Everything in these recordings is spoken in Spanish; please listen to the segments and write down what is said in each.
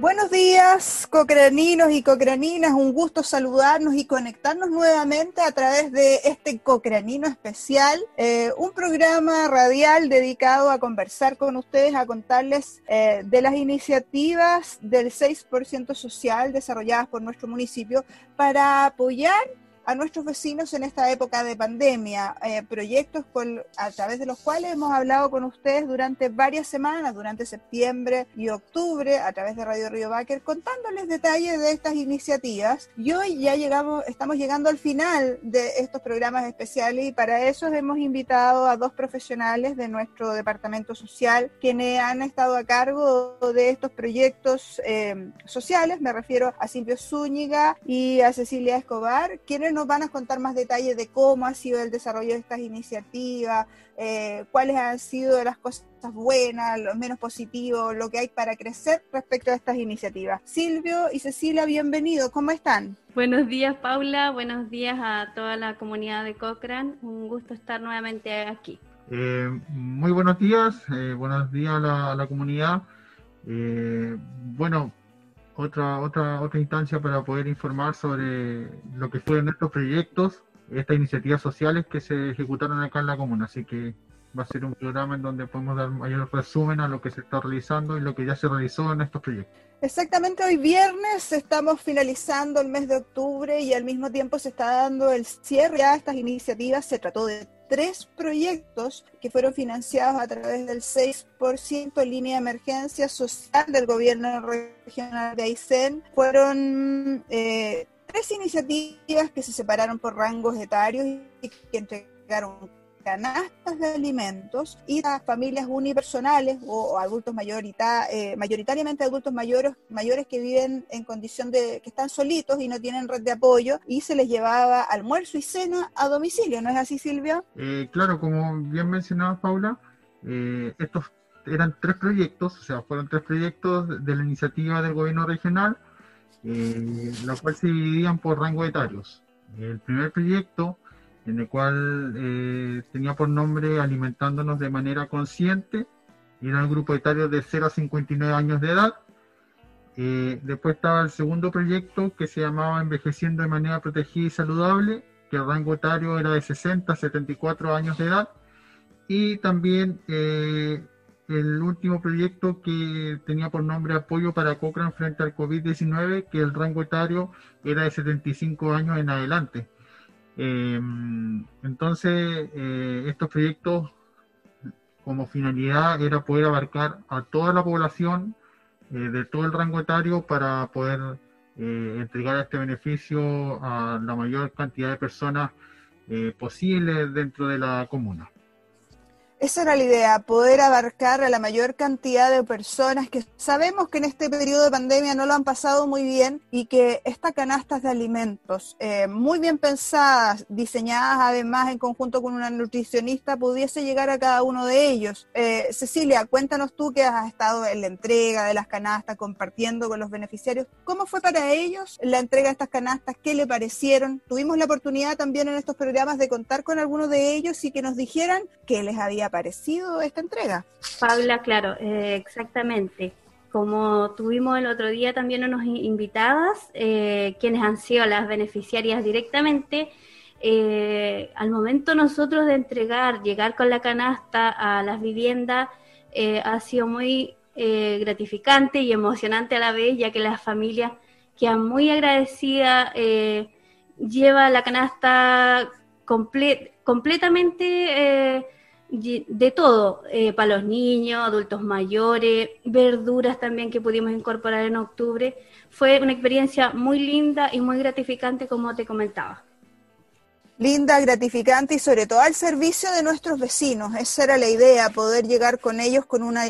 Buenos días, cocraninos y cocraninas. Un gusto saludarnos y conectarnos nuevamente a través de este cocranino especial, eh, un programa radial dedicado a conversar con ustedes, a contarles eh, de las iniciativas del 6% social desarrolladas por nuestro municipio para apoyar a nuestros vecinos en esta época de pandemia, eh, proyectos a través de los cuales hemos hablado con ustedes durante varias semanas, durante septiembre y octubre, a través de Radio Río Báquer, contándoles detalles de estas iniciativas. Y hoy ya llegamos, estamos llegando al final de estos programas especiales y para eso hemos invitado a dos profesionales de nuestro departamento social, quienes han estado a cargo de estos proyectos eh, sociales. Me refiero a Silvio Zúñiga y a Cecilia Escobar, quienes nos van a contar más detalles de cómo ha sido el desarrollo de estas iniciativas, eh, cuáles han sido las cosas buenas, lo menos positivos, lo que hay para crecer respecto a estas iniciativas. Silvio y Cecilia, bienvenidos, ¿cómo están? Buenos días, Paula, buenos días a toda la comunidad de Cochrane, un gusto estar nuevamente aquí. Eh, muy buenos días, eh, buenos días a la, comunidad. bueno, otra, otra, otra instancia para poder informar sobre lo que fueron estos proyectos, estas iniciativas sociales que se ejecutaron acá en la comuna. Así que va a ser un programa en donde podemos dar mayor resumen a lo que se está realizando y lo que ya se realizó en estos proyectos. Exactamente, hoy viernes estamos finalizando el mes de octubre y al mismo tiempo se está dando el cierre a estas iniciativas. Se trató de tres proyectos que fueron financiados a través del 6% línea de emergencia social del gobierno regional de Aysén. Fueron eh, tres iniciativas que se separaron por rangos etarios y que entregaron canastas de alimentos y a familias unipersonales o, adultos mayorita, eh, mayoritariamente adultos mayores, mayores que viven en condición de que están solitos y no tienen red de apoyo y se les llevaba almuerzo y cena a domicilio, ¿no es así Silvia? Eh, claro, como bien mencionaba Paula, eh, estos eran tres proyectos, o sea, fueron tres proyectos de la iniciativa del gobierno regional, los cuales se dividían por rango etarios. El primer proyecto en el cual eh, tenía por nombre Alimentándonos de manera consciente, era el grupo etario de 0 a 59 años de edad. Eh, después estaba el segundo proyecto que se llamaba Envejeciendo de manera protegida y saludable, que el rango etario era de 60 a 74 años de edad. Y también eh, el último proyecto que tenía por nombre Apoyo para Cochrane frente al COVID-19, que el rango etario era de 75 años en adelante. Eh, entonces, eh, estos proyectos como finalidad era poder abarcar a toda la población eh, de todo el rango etario para poder entregar este beneficio a la mayor cantidad de personas posible dentro de la comuna. Esa era la idea, poder abarcar a la mayor cantidad de personas que sabemos que en este periodo de pandemia no lo han pasado muy bien y que estas canastas de alimentos, eh, muy bien pensadas, diseñadas además en conjunto con una nutricionista, pudiese llegar a cada uno de ellos. Eh, Cecilia, cuéntanos tú que has estado en la entrega de las canastas, compartiendo con los beneficiarios. ¿Cómo fue para ellos la entrega de estas canastas? ¿Qué le parecieron? Tuvimos la oportunidad también en estos programas de contar con algunos de ellos y que nos dijeran qué les había parecido esta entrega. Paula, claro, eh, exactamente. Como tuvimos el otro día también unos invitadas, eh, quienes han sido las beneficiarias directamente, eh, al momento nosotros de entregar, llegar con la canasta a las viviendas, ha sido muy gratificante y emocionante a la vez, ya que las familias quedan muy agradecidas, lleva la canasta completamente de todo, eh, para los niños, adultos mayores, verduras también que pudimos incorporar en octubre. Fue una experiencia muy linda y muy gratificante, como te comentaba. Linda, gratificante y sobre todo al servicio de nuestros vecinos. Esa era la idea, poder llegar con ellos con una,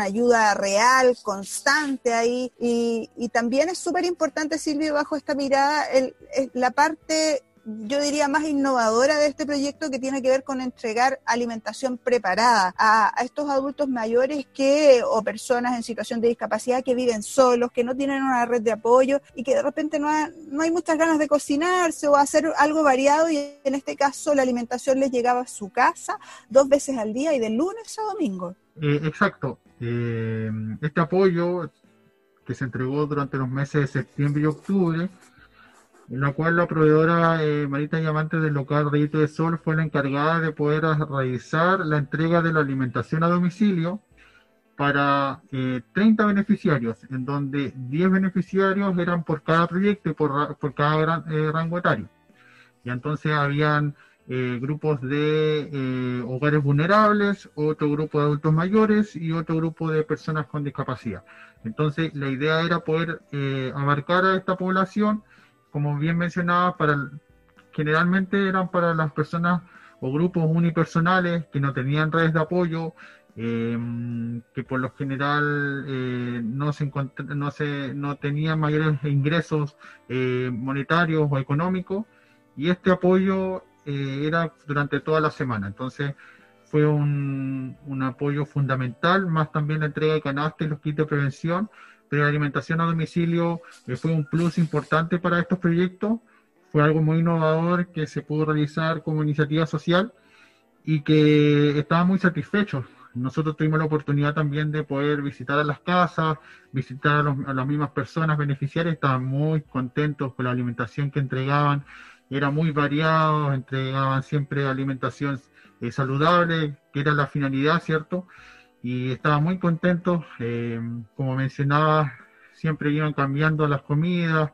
ayuda real, constante ahí. Y, y también es súper importante, Silvio, bajo esta mirada, el, la parte yo diría, más innovadora de este proyecto que tiene que ver con entregar alimentación preparada a, estos adultos mayores que o personas en situación de discapacidad que viven solos, que no tienen una red de apoyo y que de repente no, no hay muchas ganas de cocinarse o hacer algo variado y en este caso la alimentación les llegaba a su casa dos veces al día y de lunes a domingo. Eh, exacto. Eh, este apoyo que se entregó durante los meses de septiembre y octubre, la cual la proveedora eh, Marita Diamante del local Rayito de Sol fue la encargada de poder realizar la entrega de la alimentación a domicilio para 30 beneficiarios, en donde 10 beneficiarios eran por cada proyecto y por, por cada rango etario. Y entonces habían eh, grupos de eh, hogares vulnerables, otro grupo de adultos mayores y otro grupo de personas con discapacidad. Entonces, la idea era poder eh, abarcar a esta población, como bien mencionaba, para generalmente eran para las personas o grupos unipersonales que no tenían redes de apoyo, que por lo general no, se no, se, no tenían mayores ingresos monetarios o económicos, y este apoyo eh, era durante toda la semana. Entonces fue un, apoyo fundamental, más también la entrega de canastas y los kits de prevención, pero la alimentación a domicilio fue un plus importante para estos proyectos, fue algo muy innovador que se pudo realizar como iniciativa social y que estaba muy satisfechos. Nosotros tuvimos la oportunidad también de poder visitar a las casas, visitar a, a las mismas personas beneficiarias, estaban muy contentos con la alimentación que entregaban, era muy variado, entregaban siempre alimentación eh, saludable, que era la finalidad, ¿cierto? Y estaban muy contentos, eh, como mencionaba, siempre iban cambiando las comidas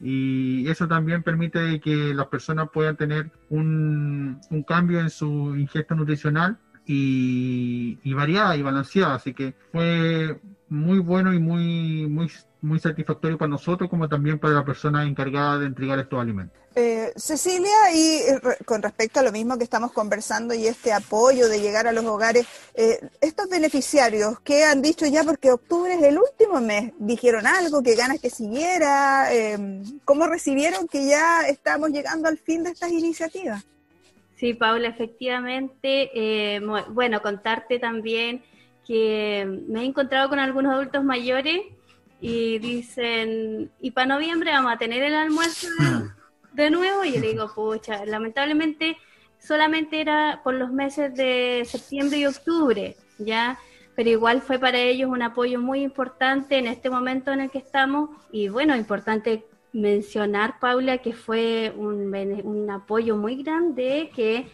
y eso también permite que las personas puedan tener un, cambio en su ingesta nutricional y variada y balanceada, así que fue muy bueno y muy, muy muy satisfactorio para nosotros como también para la persona encargada de entregar estos alimentos. Eh, Cecilia, y eh, con respecto a lo mismo que estamos conversando y este apoyo de llegar a los hogares, eh, estos beneficiarios, ¿qué han dicho ya? Porque octubre es el último mes, ¿dijeron algo? ¿Qué ganas que siguiera? Em, ¿Cómo recibieron que ya estamos llegando al fin de estas iniciativas? Sí, Paula, efectivamente. bueno, contarte también que me he encontrado con algunos adultos mayores y dicen, y para noviembre vamos a tener el almuerzo de, nuevo, y yo le digo, pucha, lamentablemente solamente era por los meses de septiembre y octubre, ¿ya? Pero igual fue para ellos un apoyo muy importante en este momento en el que estamos, y bueno, importante mencionar, Paula, que fue un, un apoyo muy grande, que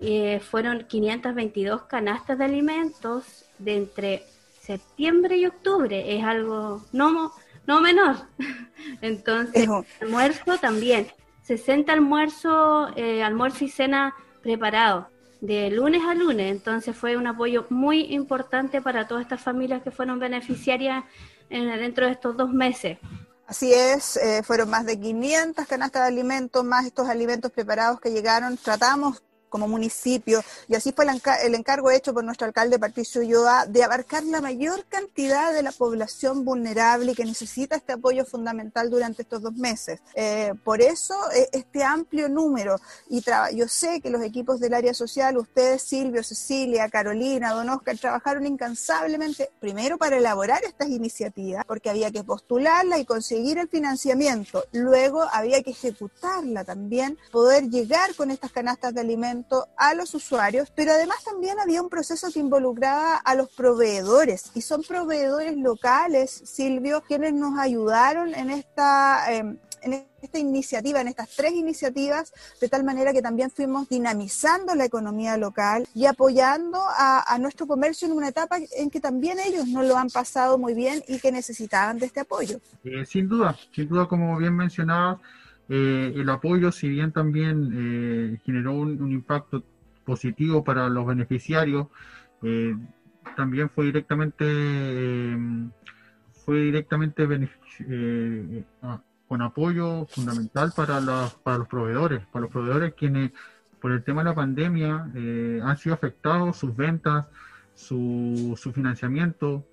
eh, fueron 522 canastas de alimentos de entre septiembre y octubre es algo no, no menor. Entonces, almuerzo también. 60 almuerzo, eh, almuerzo y cena preparado de lunes a lunes. Entonces fue un apoyo muy importante para todas estas familias que fueron beneficiarias en, dentro de estos dos meses. Así es, eh, fueron más de 500 canastas de alimentos, más estos alimentos preparados que llegaron. Tratamos como municipio, y así fue el, encargo hecho por nuestro alcalde Patricio Ulloa de abarcar la mayor cantidad de la población vulnerable y que necesita este apoyo fundamental durante estos dos meses. Eh, por eso, eh, este amplio número, y yo sé que los equipos del área social, ustedes, Silvio, Cecilia, Carolina, Don Oscar, trabajaron incansablemente, primero para elaborar estas iniciativas, porque había que postularla y conseguir el financiamiento, luego había que ejecutarla también, poder llegar con estas canastas de alimentos a los usuarios, pero además también había un proceso que involucraba a los proveedores y son proveedores locales, Silvio, quienes nos ayudaron en esta... Em, en esta iniciativa, en estas tres iniciativas, de tal manera que también fuimos dinamizando la economía local y apoyando a, nuestro comercio en una etapa en que también ellos no lo han pasado muy bien y que necesitaban de este apoyo. Eh, sin duda, sin duda, como bien mencionabas, eh, el apoyo, si bien también eh, generó un, impacto positivo para los beneficiarios, eh, también fue directamente fue directamente ah, con apoyo fundamental para, para los proveedores, para los proveedores quienes por el tema de la pandemia han sido afectados sus ventas, su, su financiamiento,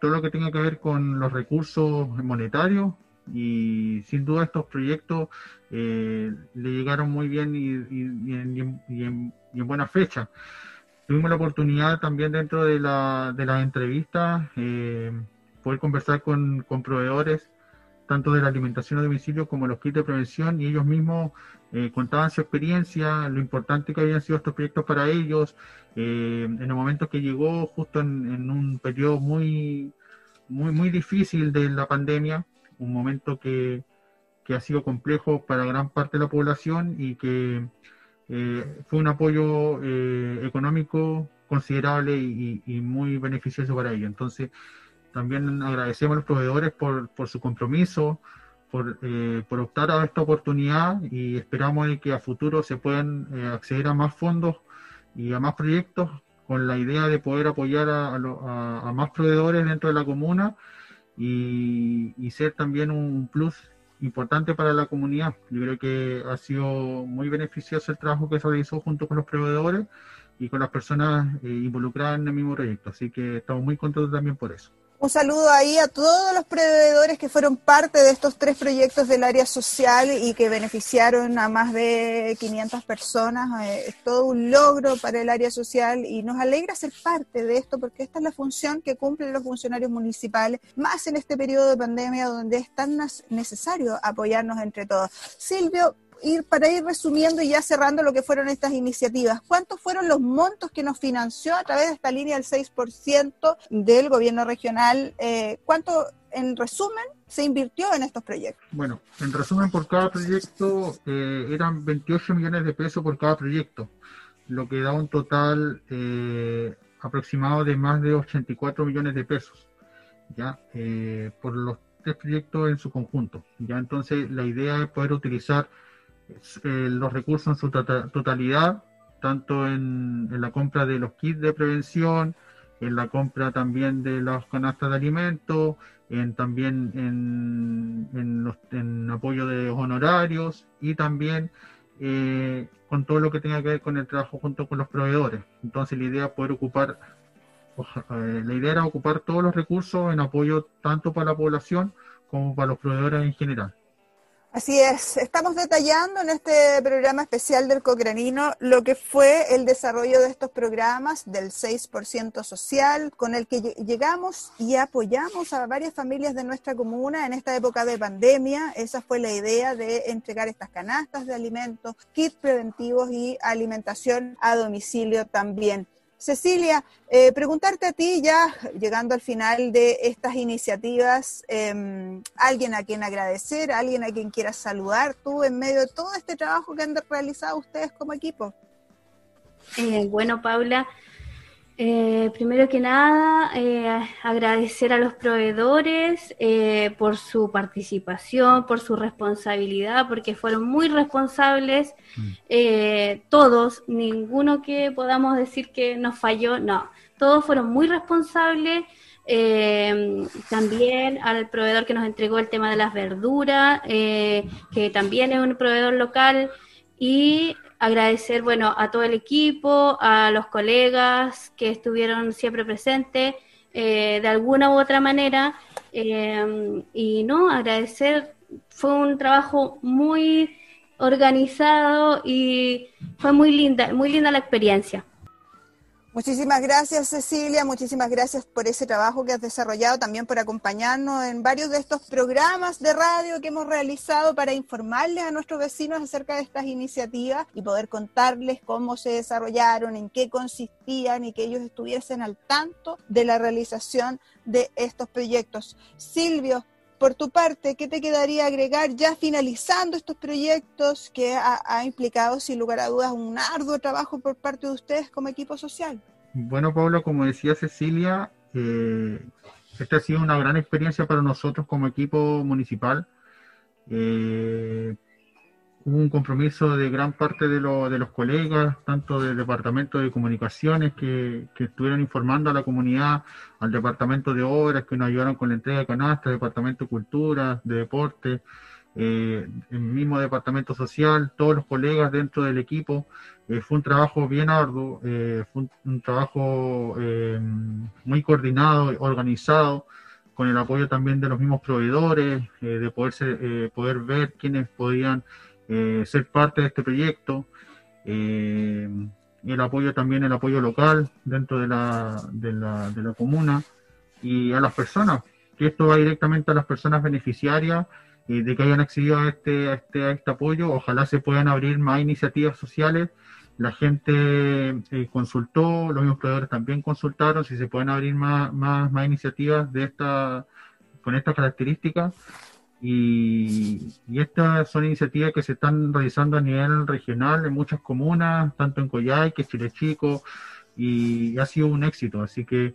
todo lo que tenga que ver con los recursos monetarios y sin duda estos proyectos eh, le llegaron muy bien y, en, buena fecha. Tuvimos la oportunidad también dentro de, la, de las entrevistas eh, poder conversar con, proveedores tanto de la alimentación a domicilio como los kits de prevención y ellos mismos eh, contaban su experiencia, lo importante que habían sido estos proyectos para ellos, en el momento que llegó justo en, en un periodo muy muy, muy difícil de la pandemia, un momento que, que ha sido complejo para gran parte de la población y que eh, fue un apoyo eh, económico considerable y, muy beneficioso para ellos. Entonces, también agradecemos a los proveedores por, por su compromiso, por, eh, por, optar a esta oportunidad y esperamos que a futuro se puedan acceder a más fondos y a más proyectos con la idea de poder apoyar a, a, más proveedores dentro de la comuna y, y ser también un plus importante para la comunidad. Yo creo que ha sido muy beneficioso el trabajo que se realizó junto con los proveedores y con las personas eh, involucradas en el mismo proyecto. Así que estamos muy contentos también por eso. Un saludo ahí a todos los proveedores que fueron parte de estos tres proyectos del área social y que beneficiaron a más de 500 personas. Eh, es todo un logro para el área social y nos alegra ser parte de esto porque esta es la función que cumplen los funcionarios municipales, más en este periodo de pandemia donde es tan necesario apoyarnos entre todos. Silvio, ir, para ir resumiendo y ya cerrando lo que fueron estas iniciativas, ¿cuántos fueron los montos que nos financió a través de esta línea del 6% del gobierno regional? Eh, ¿Cuánto, en resumen, se invirtió en estos proyectos? Bueno, en resumen, por cada proyecto eh, eran 28 millones de pesos por cada proyecto, lo que da un total eh, aproximado de más de 84 millones de pesos, ¿ya? por los tres proyectos en su conjunto. Ya entonces la idea es poder utilizar eh, los recursos en su tota-, totalidad, tanto en, la compra de los kits de prevención, en la compra también de las canastas de alimentos, en, también en, en, apoyo de honorarios y también eh, con todo lo que tenga que ver con el trabajo junto con los proveedores. Entonces la idea es poder ocupar, eh, la idea era ocupar todos los recursos en apoyo tanto para la población como para los proveedores en general. Así es, estamos detallando en este programa especial del Cocranino lo que fue el desarrollo de estos programas del 6% social, con el que llegamos y apoyamos a varias familias de nuestra comuna en esta época de pandemia. Esa fue la idea de entregar estas canastas de alimentos, kits preventivos y alimentación a domicilio también. Cecilia, eh, preguntarte a ti ya, llegando al final de estas iniciativas, em, alguien a quien agradecer, alguien a quien quieras saludar tú en medio de todo este trabajo que han realizado ustedes como equipo. Eh, bueno, Paula, eh, primero que nada, eh, agradecer a los proveedores eh, por su participación, por su responsabilidad, porque fueron muy responsables mm. todos, ninguno que podamos decir que nos falló, no, todos fueron muy responsables. también al proveedor que nos entregó el tema de las verduras, que también es un proveedor local, y agradecer, bueno, a todo el equipo, a los colegas que estuvieron siempre presentes eh, de alguna u otra manera. Eh, y no, agradecer, fue un trabajo muy organizado y fue muy linda, muy linda la experiencia. Muchísimas gracias Cecilia, muchísimas gracias por ese trabajo que has desarrollado, también por acompañarnos en varios de estos programas de radio que hemos realizado para informarles a nuestros vecinos acerca de estas iniciativas y poder contarles cómo se desarrollaron, en qué consistían y que ellos estuviesen al tanto de la realización de estos proyectos. Silvio, por tu parte, ¿qué te quedaría agregar ya finalizando estos proyectos que ha, implicado, sin lugar a dudas, un arduo trabajo por parte de ustedes como equipo social? Bueno, Pablo, como decía Cecilia, eh, esta ha sido una gran experiencia para nosotros como equipo municipal. Eh, hubo un compromiso de gran parte de, de, los colegas, tanto del Departamento de Comunicaciones, que, que, estuvieron informando a la comunidad, al Departamento de Obras, que nos ayudaron con la entrega de canastas, Departamento de Cultura, de Deporte, eh, el mismo Departamento Social, todos los colegas dentro del equipo. Eh, fue un trabajo bien arduo, eh, fue un, trabajo eh, muy coordinado, organizado, con el apoyo también de los mismos proveedores, de poder, poder ver quiénes podían eh, ser parte de este proyecto, eh, el apoyo también, el apoyo local dentro de la, de la, de la comuna y a las personas, que esto va directamente a las personas beneficiarias de que hayan accedido a este, a este, a este apoyo. Ojalá se puedan abrir más iniciativas sociales la gente eh, consultó, los proveedores también consultaron si se pueden abrir más, más, más iniciativas de esta, con estas características. Y, y, estas son iniciativas que se están realizando a nivel regional en muchas comunas, tanto en Coyhaique, Chile Chico, y ha sido un éxito. Así que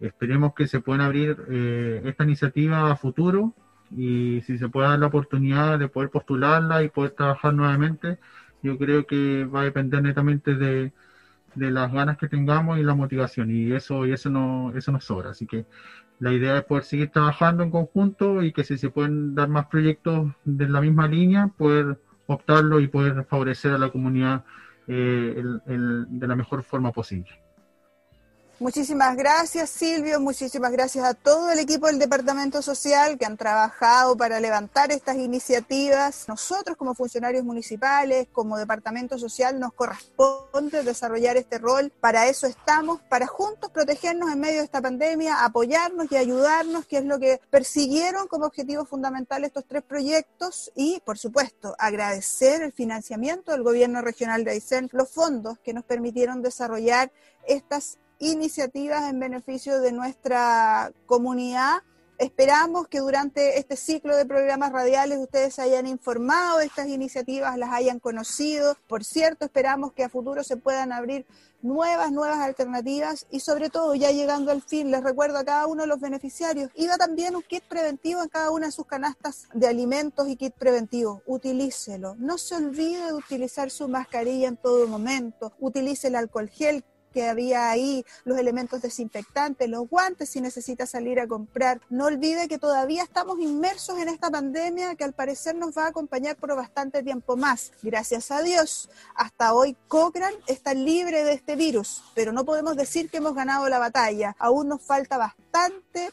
esperemos que se puedan abrir eh, esta iniciativa a futuro y si se puede dar la oportunidad de poder postularla y poder trabajar nuevamente, yo creo que va a depender netamente de, las ganas que tengamos y la motivación y eso y eso no eso nos sobra así que la idea es poder seguir trabajando en conjunto y que si se pueden dar más proyectos de la misma línea poder optarlo y poder favorecer a la comunidad eh, de la mejor forma posible Muchísimas gracias Silvio, muchísimas gracias a todo el equipo del Departamento Social que han trabajado para levantar estas iniciativas. Nosotros como funcionarios municipales, como Departamento Social, nos corresponde desarrollar este rol. Para eso estamos, para juntos protegernos en medio de esta pandemia, apoyarnos y ayudarnos, que es lo que persiguieron como objetivo fundamental estos tres proyectos y, por supuesto, agradecer el financiamiento del gobierno regional de Aysén, los fondos que nos permitieron desarrollar estas iniciativas en beneficio de nuestra comunidad. Esperamos que durante este ciclo de programas radiales ustedes se hayan informado de estas iniciativas, las hayan conocido. Por cierto, esperamos que a futuro se puedan abrir nuevas, nuevas alternativas y sobre todo ya llegando al fin, les recuerdo a cada uno de los beneficiarios, iba también un kit preventivo en cada una de sus canastas de alimentos y kit preventivo. Utilícelo. No se olvide de utilizar su mascarilla en todo momento. Utilice el alcohol gel que había ahí, los elementos desinfectantes, los guantes si necesita salir a comprar. No olvide que todavía estamos inmersos en esta pandemia que al parecer nos va a acompañar por bastante tiempo más. Gracias a Dios, hasta hoy Cochrane está libre de este virus, pero no podemos decir que hemos ganado la batalla. Aún nos falta bastante,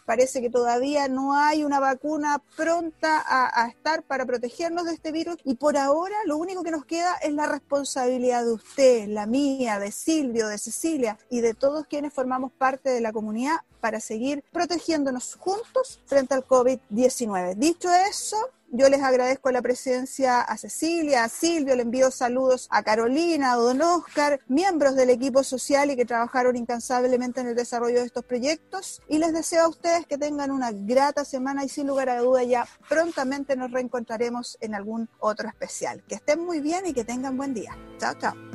parece que todavía no hay una vacuna pronta a, a estar para protegernos de este virus. Y por ahora lo único que nos queda es la responsabilidad de usted, la mía, de Silvio, de Cecilia y de todos quienes formamos parte de la comunidad para seguir protegiéndonos juntos frente al COVID-19. Dicho eso, yo les agradezco la presencia a Cecilia, a Silvio, le envío saludos a Carolina, a Don Oscar, miembros del equipo social y que trabajaron incansablemente en el desarrollo de estos proyectos. Y les deseo a ustedes que tengan una grata semana y sin lugar a duda ya prontamente nos reencontraremos en algún otro especial. Que estén muy bien y que tengan buen día. Chao, chao.